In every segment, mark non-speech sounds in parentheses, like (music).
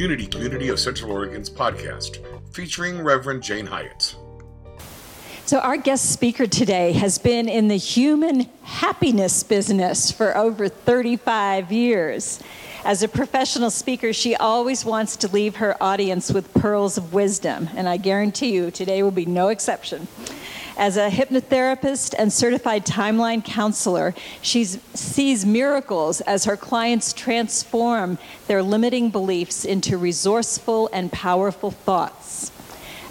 Unity Community of Central Oregon's podcast, featuring Reverend Jane Hyatt. So, our guest speaker today has been in the human happiness business for over 35 years. As a professional speaker, she always wants to leave her audience with pearls of wisdom, and I guarantee you today will be no exception. As a hypnotherapist and certified timeline counselor, she sees miracles as her clients transform their limiting beliefs into resourceful and powerful thoughts.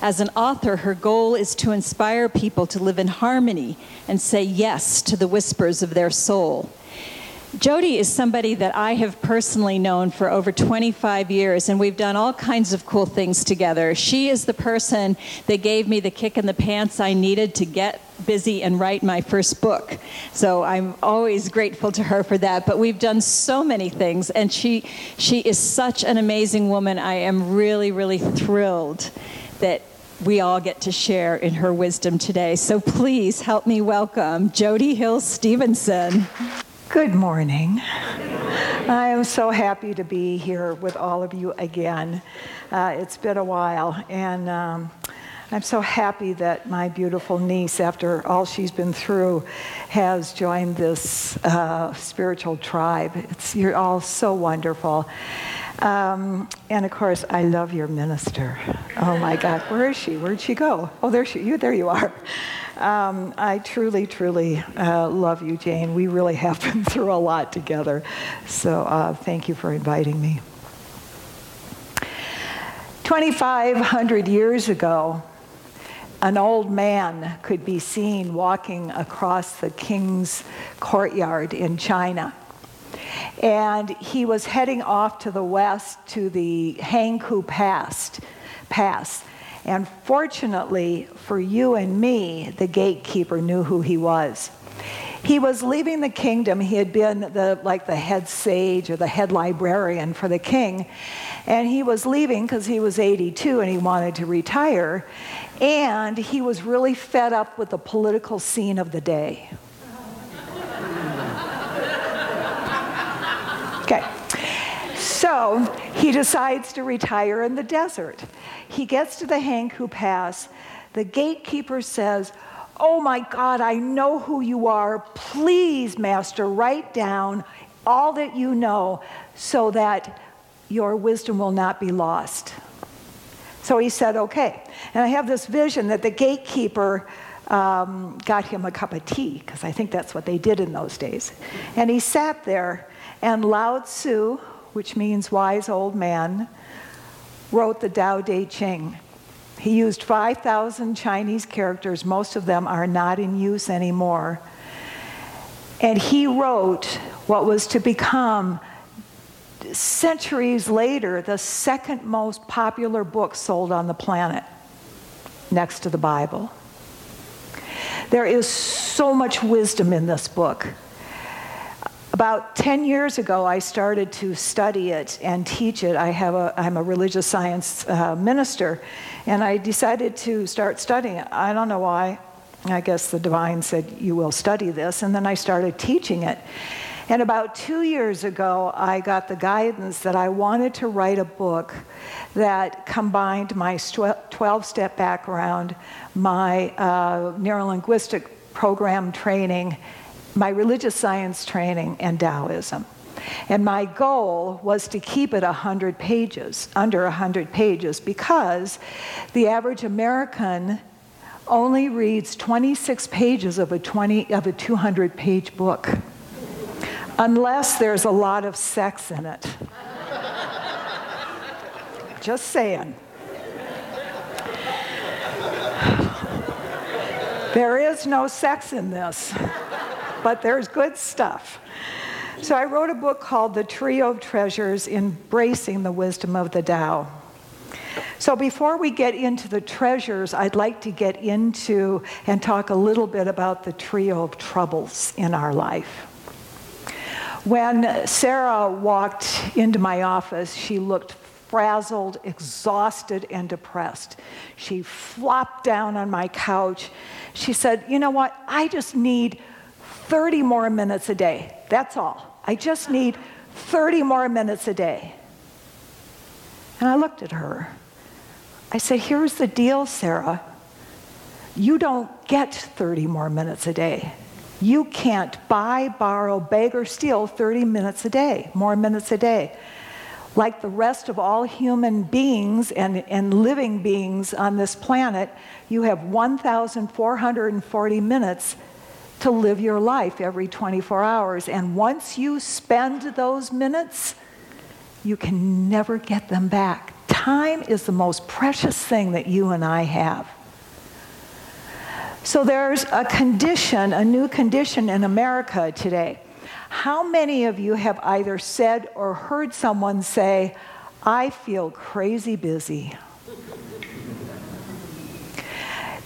As an author, her goal is to inspire people to live in harmony and say yes to the whispers of their soul. Jody is somebody that I have personally known for over 25 years, and we've done all kinds of cool things together. She is the person that gave me the kick in the pants I needed to get busy and write my first book. So I'm always grateful to her for that. But we've done so many things, and she, she is such an amazing woman. I am really, really thrilled that we all get to share in her wisdom today. So please help me welcome Jody Hill Stevenson. Good morning. I am so happy to be here with all of you again. Uh, it's been a while, and um, I'm so happy that my beautiful niece, after all she's been through, has joined this uh, spiritual tribe. It's, you're all so wonderful. Um, and of course, I love your minister. Oh my God, where is she? Where'd she go? Oh, there she. You, there you are. Um, I truly, truly uh, love you, Jane. We really have (laughs) been through a lot together. So uh, thank you for inviting me. 2,500 years ago, an old man could be seen walking across the king's courtyard in China. And he was heading off to the west to the Hangu Pass. Pass. And fortunately for you and me, the gatekeeper knew who he was. He was leaving the kingdom. He had been the, like the head sage or the head librarian for the king. And he was leaving because he was 82 and he wanted to retire. And he was really fed up with the political scene of the day. So he decides to retire in the desert. He gets to the Hangu Pass. The gatekeeper says, Oh my God, I know who you are. Please, Master, write down all that you know so that your wisdom will not be lost. So he said, Okay. And I have this vision that the gatekeeper um, got him a cup of tea, because I think that's what they did in those days. And he sat there, and Lao Tzu, which means wise old man, wrote the Tao Te Ching. He used 5,000 Chinese characters, most of them are not in use anymore. And he wrote what was to become, centuries later, the second most popular book sold on the planet, next to the Bible. There is so much wisdom in this book. About 10 years ago, I started to study it and teach it. I have a, I'm a religious science uh, minister, and I decided to start studying it. I don't know why. I guess the divine said, You will study this. And then I started teaching it. And about two years ago, I got the guidance that I wanted to write a book that combined my 12 step background, my uh, neurolinguistic program training, my religious science training, and Taoism. And my goal was to keep it 100 pages, under 100 pages, because the average American only reads 26 pages of a, 20, of a 200 page book, unless there's a lot of sex in it. (laughs) Just saying. There is no sex in this but there's good stuff. So I wrote a book called The Trio of Treasures Embracing the Wisdom of the Tao. So before we get into the treasures, I'd like to get into and talk a little bit about the trio of troubles in our life. When Sarah walked into my office, she looked frazzled, exhausted, and depressed. She flopped down on my couch. She said, You know what? I just need 30 more minutes a day. That's all. I just need 30 more minutes a day. And I looked at her. I said, Here's the deal, Sarah. You don't get 30 more minutes a day. You can't buy, borrow, beg, or steal 30 minutes a day, more minutes a day. Like the rest of all human beings and, and living beings on this planet, you have 1,440 minutes to live your life every 24 hours. And once you spend those minutes, you can never get them back. Time is the most precious thing that you and I have. So there's a condition, a new condition in America today. How many of you have either said or heard someone say, I feel crazy busy?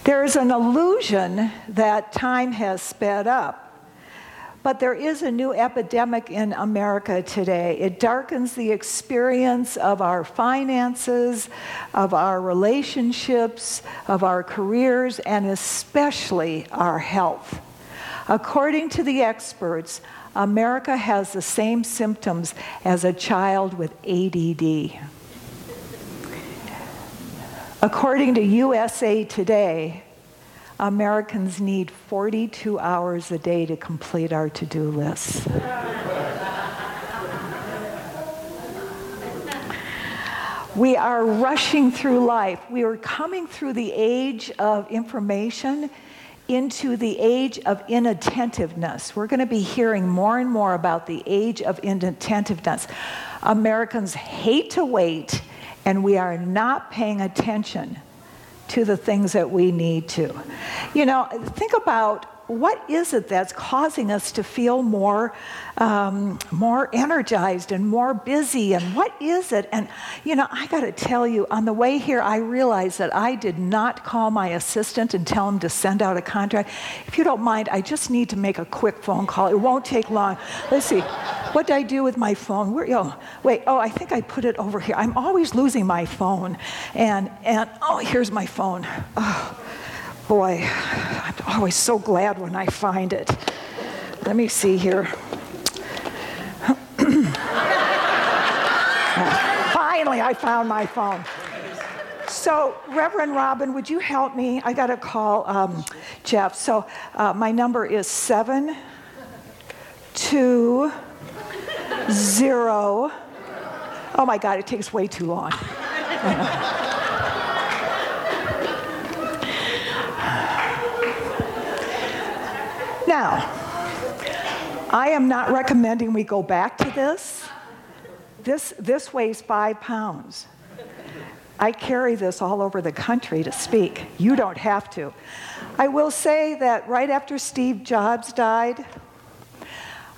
There's an illusion that time has sped up. But there is a new epidemic in America today. It darkens the experience of our finances, of our relationships, of our careers, and especially our health. According to the experts, America has the same symptoms as a child with ADD. According to USA Today, Americans need 42 hours a day to complete our to do lists. we are rushing through life. We are coming through the age of information into the age of inattentiveness. We're going to be hearing more and more about the age of inattentiveness. Americans hate to wait, and we are not paying attention to the things that we need to. You know, think about what is it that's causing us to feel more, um, more energized and more busy? And what is it? And, you know, I got to tell you, on the way here, I realized that I did not call my assistant and tell him to send out a contract. If you don't mind, I just need to make a quick phone call. It won't take long. Let's see. What did I do with my phone? Where, oh, wait, oh, I think I put it over here. I'm always losing my phone. And, and oh, here's my phone. Oh. Boy, I'm always so glad when I find it. Let me see here. (coughs) Finally, I found my phone. So, Reverend Robin, would you help me? I got to call um, Jeff. So, uh, my number is seven two zero. Oh my God, it takes way too long. Now, I am not recommending we go back to this. This, this weighs five pounds. I carry this all over the country to speak. You don't have to. I will say that right after Steve Jobs died,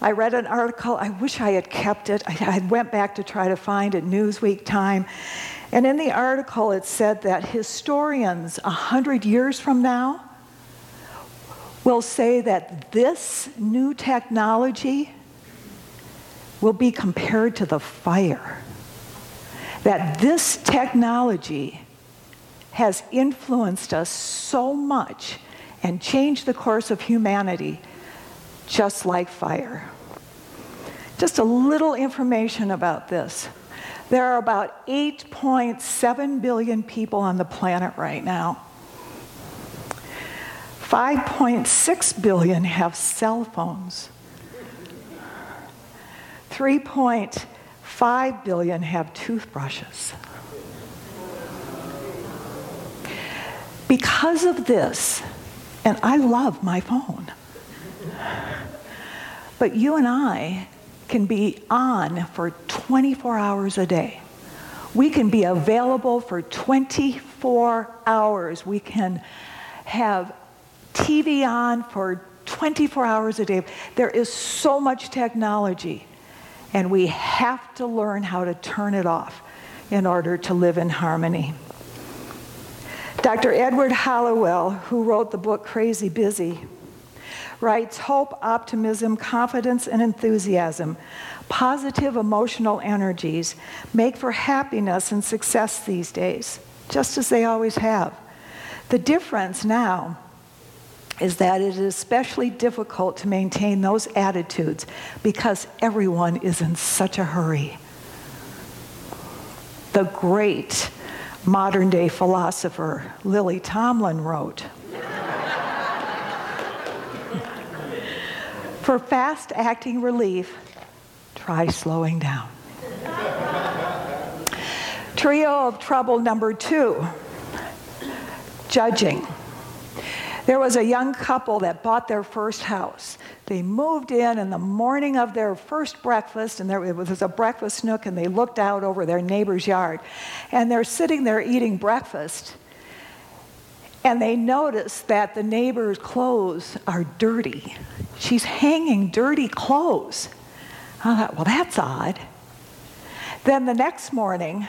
I read an article. I wish I had kept it. (laughs) I, went back to try to find it, Newsweek time. And in the article, it said that historians, 100 years from now, will say that this new technology will be compared to the fire. That this technology has influenced us so much and changed the course of humanity just like fire. Just a little information about this. There are about 8.7 billion people on the planet right now. 5.6 billion have cell phones. 3.5 billion have toothbrushes. Because of this, and I love my phone, but you and I can be on for 24 hours a day. We can be available for 24 hours. We can have TV on for 24 hours a day. There is so much technology, and we have to learn how to turn it off in order to live in harmony. Dr. Edward Hallowell, who wrote the book Crazy Busy, writes hope, optimism, confidence, and enthusiasm, positive emotional energies make for happiness and success these days, just as they always have. The difference now is that it is especially difficult to maintain those attitudes because everyone is in such a hurry. the great modern day philosopher Lily Tomlin wrote. For fast acting relief, try slowing down. Trio of trouble number two judging. There was a young couple that bought their first house. They moved in in the morning of their first breakfast, and there was a breakfast nook, and they looked out over their neighbor's yard. And they're sitting there eating breakfast, and they notice that the neighbor's clothes are dirty. She's hanging dirty clothes. I thought, well, that's odd. Then the next morning,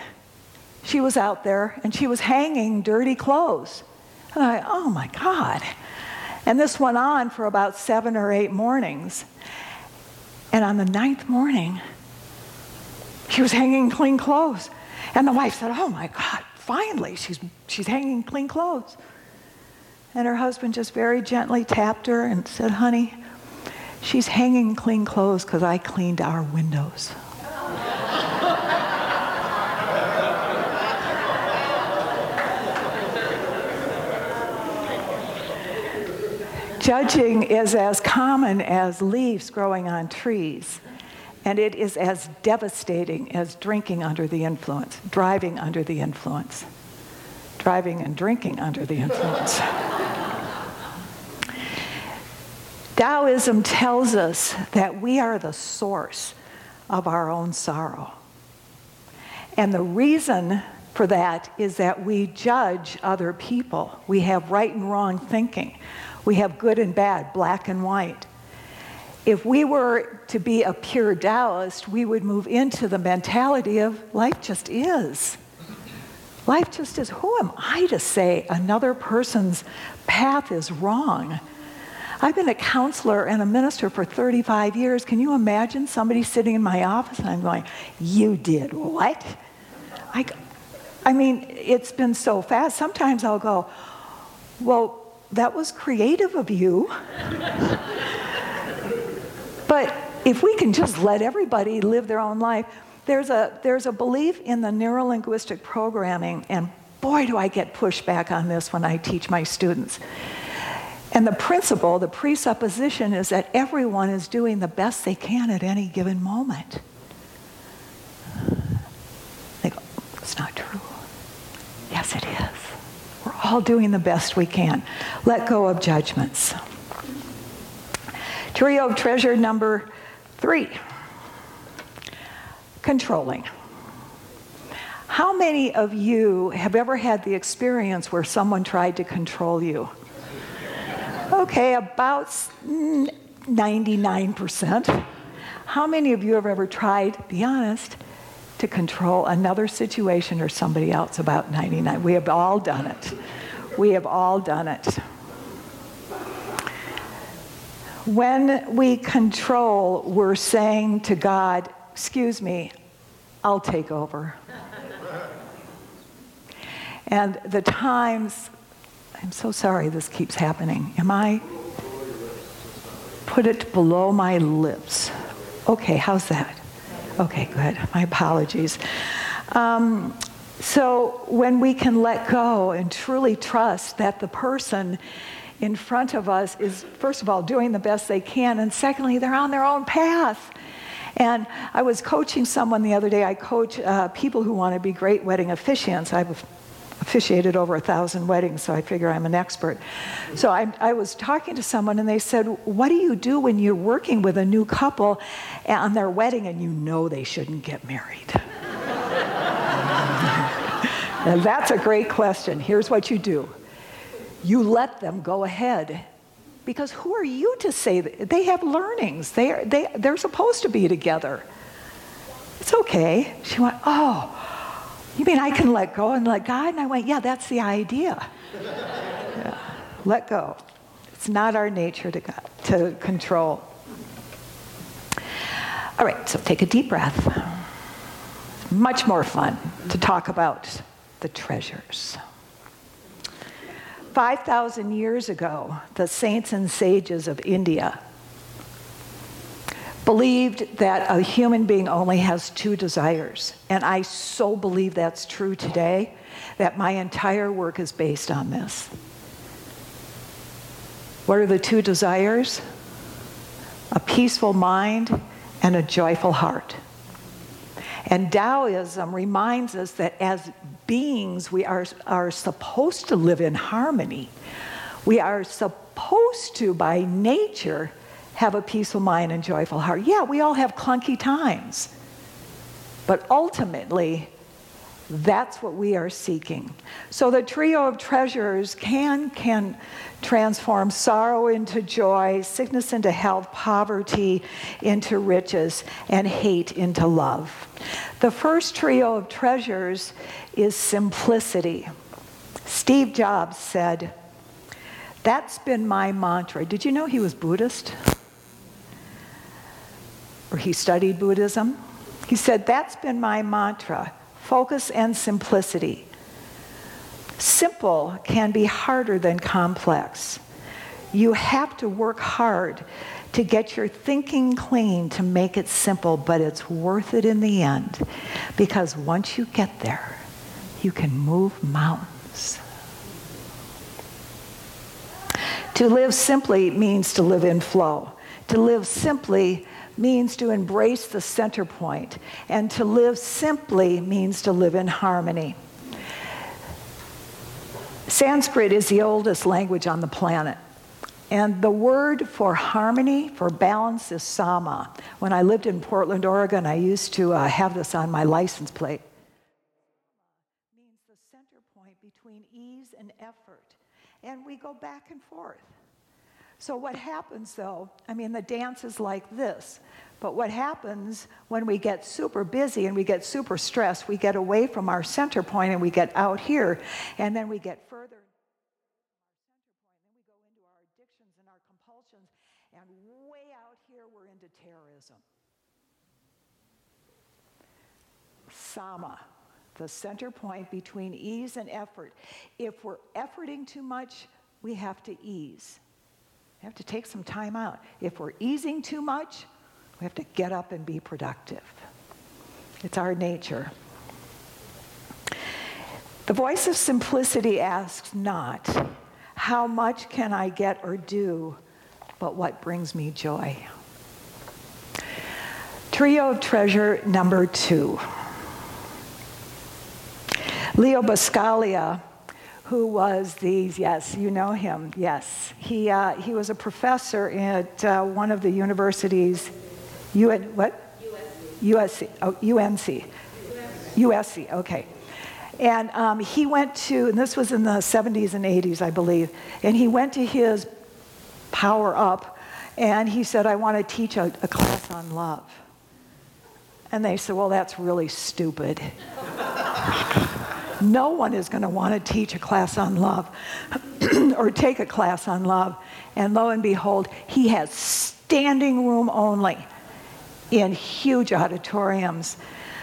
she was out there and she was hanging dirty clothes. And I, oh my God. And this went on for about seven or eight mornings. And on the ninth morning, she was hanging clean clothes. And the wife said, Oh my God, finally, she's, she's hanging clean clothes. And her husband just very gently tapped her and said, Honey, she's hanging clean clothes because I cleaned our windows. Judging is as common as leaves growing on trees, and it is as devastating as drinking under the influence, driving under the influence, driving and drinking under the influence. Taoism tells us that we are the source of our own sorrow. And the reason for that is that we judge other people. We have right and wrong thinking. We have good and bad, black and white. If we were to be a pure Taoist, we would move into the mentality of life just is. Life just is. Who am I to say another person's path is wrong? I've been a counselor and a minister for 35 years. Can you imagine somebody sitting in my office and I'm going, You did what? I, I mean, it's been so fast. Sometimes I'll go, Well, that was creative of you. (laughs) but if we can just let everybody live their own life, there's a, there's a belief in the neurolinguistic programming, and boy, do I get pushback on this when I teach my students. And the principle, the presupposition is that everyone is doing the best they can at any given moment. They go, it's not true. Yes, it is We're all doing the best we can. Let go of judgments. Trio of treasure number three controlling. How many of you have ever had the experience where someone tried to control you? Okay, about 99%. How many of you have ever tried, be honest, to control another situation or somebody else about 99. We have all done it. We have all done it. When we control, we're saying to God, Excuse me, I'll take over. and the times, I'm so sorry this keeps happening. Am I? Put it below my lips. Okay, how's that? Okay, good. My apologies. Um, so when we can let go and truly trust that the person in front of us is, first of all, doing the best they can, and secondly, they're on their own path. And I was coaching someone the other day. I coach uh, people who want to be great wedding officiants. I've officiated over a thousand weddings, so I figure I'm an expert. So I, I, was talking to someone, and they said, What do you do when you're working with a new couple on their wedding and you know they shouldn't get married? (laughs) and that's a great question. Here's what you do you let them go ahead. Because who are you to say that? They have learnings, they are, they, they're supposed to be together. It's okay. She went, Oh, you mean I can let go and let God? And I went, Yeah, that's the idea. yeah. Let go. It's not our nature to, to control. All right, so take a deep breath. It's much more fun to talk about the treasures. 5,000 years ago, the saints and sages of India believed that a human being only has two desires. And I so believe that's true today that my entire work is based on this. What are the two desires? A peaceful mind and a joyful heart. And Taoism reminds us that as beings, we are, are supposed to live in harmony. We are supposed to, by nature, have a peaceful mind and joyful heart. Yeah, we all have clunky times. But ultimately, that's what we are seeking. So the trio of treasures can can transform sorrow into joy, sickness into health, poverty into riches, and hate into love. The first trio of treasures is simplicity. Steve Jobs said, That's been my mantra. Did you know he was Buddhist? Or he studied Buddhism? He said, That's been my mantra focus and simplicity. Simple can be harder than complex. You have to work hard to get your thinking clean to make it simple, but it's worth it in the end because once you get there, you can move mountains. To live simply means to live in flow. To live simply means to embrace the center point, and to live simply means to live in harmony. Sanskrit is the oldest language on the planet. And the word for harmony, for balance, is sama. When I lived in Portland, Oregon, I used to uh, have this on my license plate. Means the center point between ease and effort. And we go back and forth. So, what happens though, I mean, the dance is like this. But what happens when we get super busy and we get super stressed, we get away from our center point and we get out here, and then we get further. Then we go into our addictions and our compulsions, and way out here we're into terrorism. Sama, the center point between ease and effort. If we're efforting too much, we have to ease. Have to take some time out. If we're easing too much, we have to get up and be productive. It's our nature. The voice of simplicity asks not, how much can I get or do, but what brings me joy? Trio of treasure number two. Leo Buscaglia who was the, yes, you know him, yes. He, uh, he was a professor at uh, one of the universities, UN, what? USC. USC, oh, UNC. USC, okay. And um, he went to, and this was in the 70s and 80s, I believe, and he went to his Power Up, and he said, I want to teach a, a class on love. And they said, Well, that's really stupid. (laughs) No one is going to want to teach a class on love (clears throat) or take a class on love. And lo and behold, he has standing room only in huge auditoriums.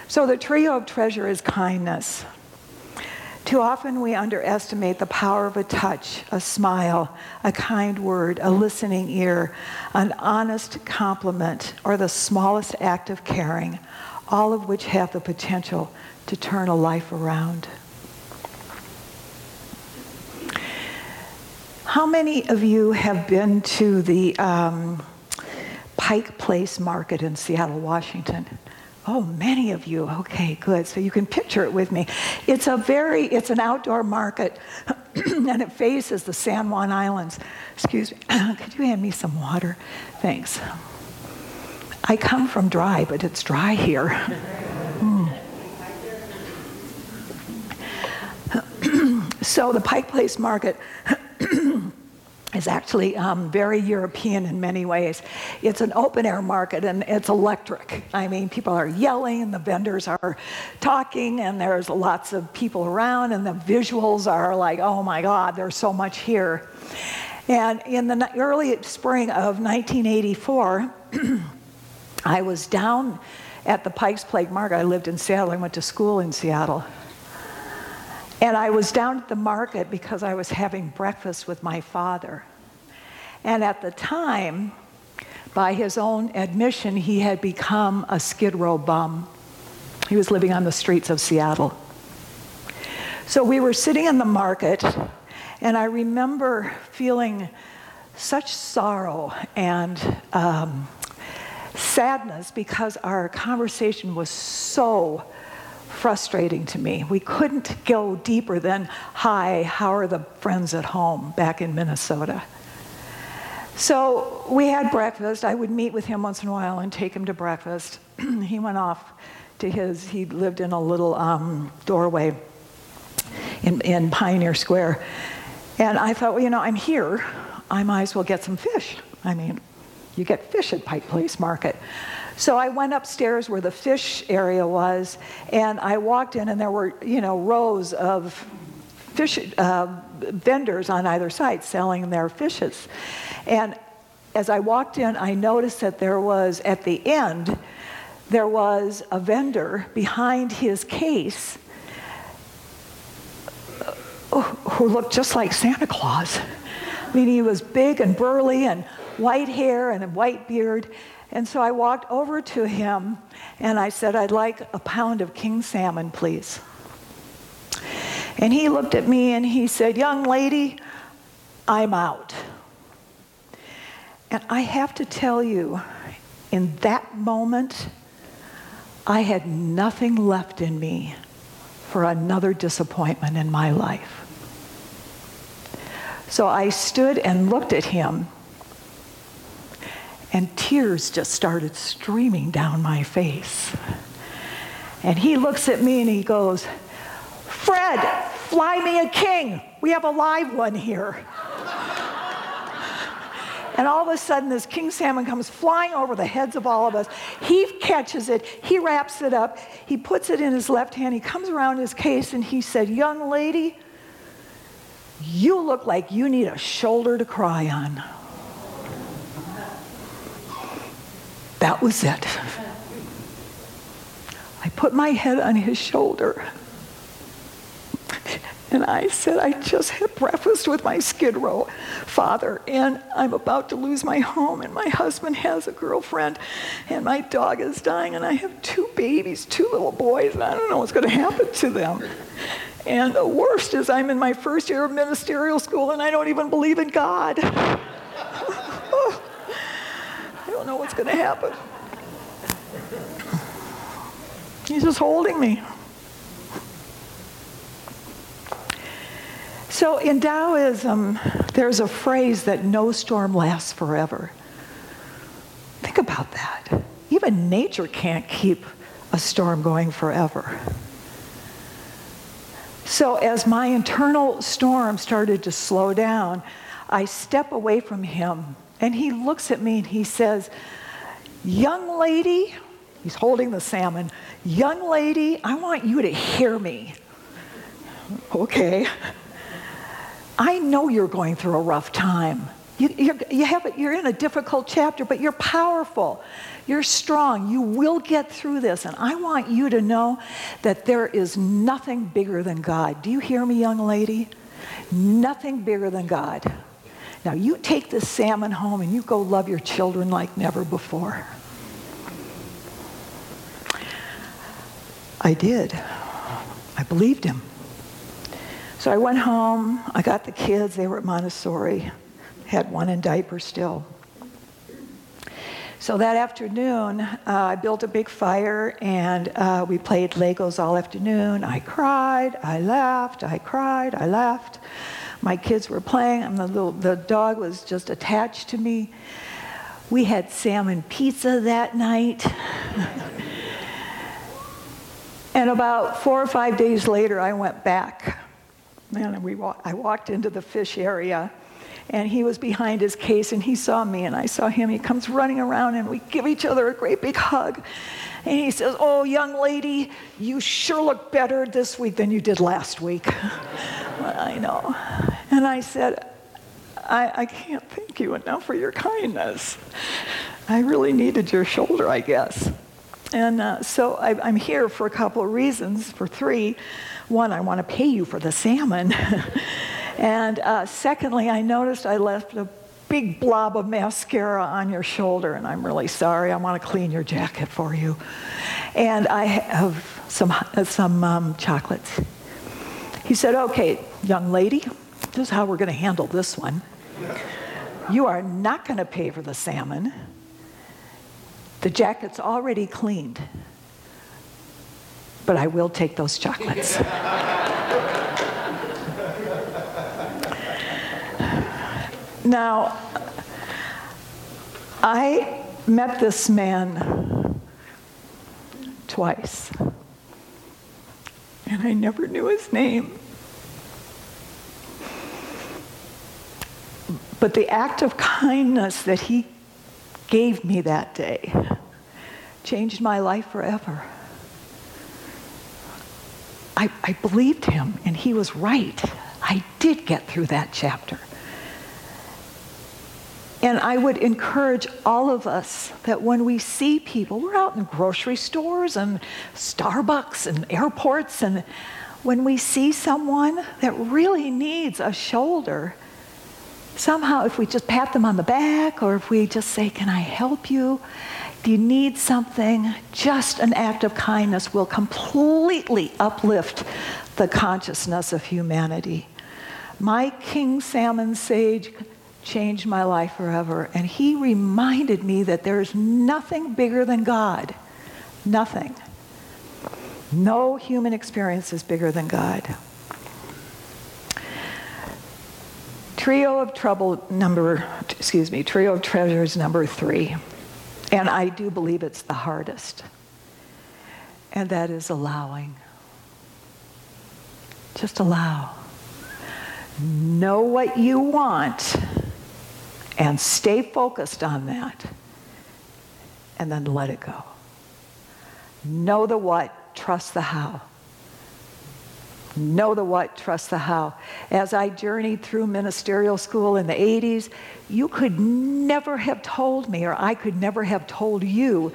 So the trio of treasure is kindness. Too often we underestimate the power of a touch, a smile, a kind word, a listening ear, an honest compliment, or the smallest act of caring, all of which have the potential to turn a life around. How many of you have been to the um, Pike Place Market in Seattle, Washington? Oh, many of you. Okay, good. So you can picture it with me. It's a very, it's an outdoor market, (clears throat) and it faces the San Juan Islands. Excuse me. (clears throat) Could you hand me some water? Thanks. I come from dry, but it's dry here. Mm. (clears throat) so the Pike Place Market is actually um, very European in many ways. It's an open air market and it's electric. I mean, people are yelling and the vendors are talking and there's lots of people around and the visuals are like, oh my God, there's so much here. And in the early spring of 1984, (clears throat) I was down at the Pikes Place Market. I lived in Seattle. I went to school in Seattle. And I was down at the market because I was having breakfast with my father. And at the time, By his own admission, he had become a Skid Row bum. He was living on the streets of Seattle. So we were sitting in the market, and I remember feeling such sorrow and um, sadness because our conversation was so frustrating to me. We couldn't go deeper than, Hi, how are the friends at home back in Minnesota? So we had breakfast. I would meet with him once in a while and take him to breakfast. (clears throat) he went off to his, he lived in a little um, doorway in, in Pioneer Square. And I thought, well, you know, I'm here. I might as well get some fish. I mean, you get fish at Pike Place Market. So I went upstairs where the fish area was, and I walked in, and there were, you know, rows of fish uh, vendors on either side selling their fishes. And as I walked in, I noticed that there was, at the end, there was a vendor behind his case uh, who looked just like Santa Claus. I mean, he was big and burly and white hair and a white beard. And so I walked over to him and I said, I'd like a pound of king salmon, please. And he looked at me and he said, Young lady, I'm out. And I have to tell you, in that moment, I had nothing left in me for another disappointment in my life. So I stood and looked at him and tears just started streaming down my face. And he looks at me and he goes, Fred, fly me a king. We have a live one here. And all of a sudden, this king salmon comes flying over the heads of all of us. He catches it, he wraps it up, he puts it in his left hand, he comes around his case, and he said, Young lady, you look like you need a shoulder to cry on. That was it. I put my head on his shoulder. And I said, I just had breakfast with my Skid Row father, and I'm about to lose my home, and my husband has a girlfriend, and my dog is dying, and I have two babies, two little boys, and I don't know what's going to happen to them. And the worst is, I'm in my first year of ministerial school, and I don't even believe in God don't know what's going to happen. He's just holding me. So in Taoism, there's a phrase that no storm lasts forever. Think about that. Even nature can't keep a storm going forever. So as my internal storm started to slow down, I step away from him and he looks at me and he says, Young lady, he's holding the salmon, young lady, I want you to hear me. Okay. I know you're going through a rough time. You, you're, you have, you're in a difficult chapter, but you're powerful. You're strong. You will get through this. And I want you to know that there is nothing bigger than God. Do you hear me, young lady? Nothing bigger than God. Now you take this salmon home and you go love your children like never before. I did. I believed him. So I went home. I got the kids. They were at Montessori. Had one in diaper still. So that afternoon, uh, I built a big fire and uh, we played Legos all afternoon. I cried, I laughed, I cried, I laughed. My kids were playing, and the, little, the dog was just attached to me. We had salmon pizza that night. (laughs) and about four or five days later, I went back. And we I walked into the fish area, and he was behind his case, and he saw me, and I saw him. He comes running around, and we give each other a great big hug. And he says, Oh, young lady, you sure look better this week than you did last week. (laughs) I know. And I said, I, I can't thank you enough for your kindness. I really needed your shoulder, I guess. And uh, so I, am here for a couple of reasons. For three, one, I want to pay you for the salmon. (laughs) and uh, secondly, I noticed I left a big blob of mascara on your shoulder, and I'm really sorry. I want to clean your jacket for you. And I have some, some um, chocolates. He said, Okay, young lady, this is how we're going to handle this one. You are not going to pay for the salmon. The jacket's already cleaned. But I will take those chocolates. now, I met this man twice, and I never knew his name. But the act of kindness that he gave me that day changed my life forever. I, I believed him, and he was right. I did get through that chapter. And I would encourage all of us that when we see people, we're out in grocery stores and Starbucks and airports, and when we see someone that really needs a shoulder, somehow, if we just pat them on the back or if we just say, Can I help you? Do you need something? Just an act of kindness will completely uplift the consciousness of humanity. My King Salmon Sage changed my life forever, and he reminded me that there's nothing bigger than God. Nothing. No human experience is bigger than God. Trio of trouble number, excuse me, trio of treasures number three. And I do believe it's the hardest. And that is allowing. Just allow. Know what you want and stay focused on that. And then let it go. Know the what, trust the how. Know the what, trust the how. As I journeyed through ministerial school in the 80s, you could never have told me, or I could never have told you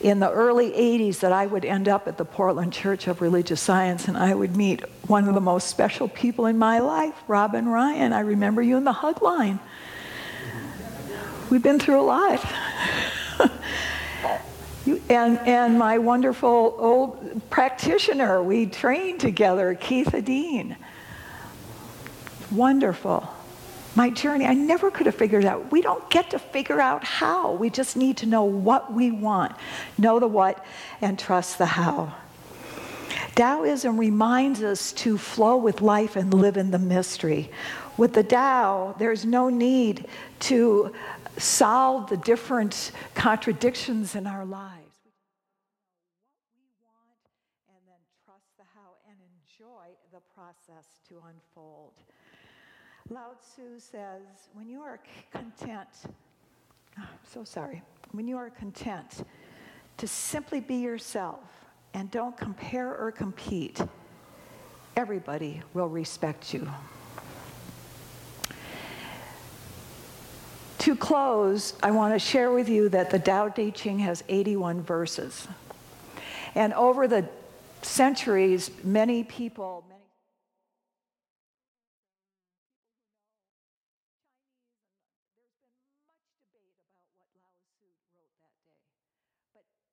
in the early 80s that I would end up at the Portland Church of Religious Science and I would meet one of the most special people in my life, Robin Ryan. I remember you in the hug line. We've been through a lot. (laughs) and, and my wonderful old practitioner, we trained together, Keith Dean. Wonderful. My journey, I never could have figured out. We don't get to figure out how. We just need to know what we want, know the what, and trust the how. Taoism reminds us to flow with life and live in the mystery. With the Tao, there's no need to solve the different contradictions in our lives. And then trust the how and enjoy the process to unfold. Lao Tzu says, when you are content, oh, I'm so sorry, when you are content to simply be yourself and don't compare or compete, everybody will respect you. To close, I want to share with you that the Tao Te Ching has 81 verses. And over the centuries, many people, many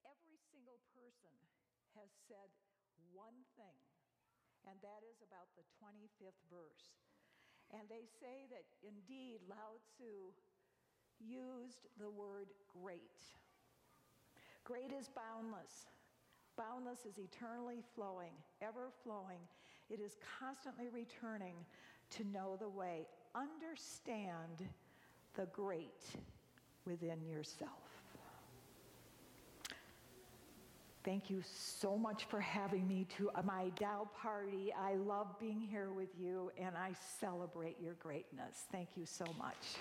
Every single person has said one thing, and that is about the 25th verse. And they say that indeed Lao Tzu used the word great. Great is boundless. Boundless is eternally flowing, ever flowing. It is constantly returning to know the way. Understand the great within yourself. Thank you so much for having me to my Tao party. I love being here with you and I celebrate your greatness. Thank you so much.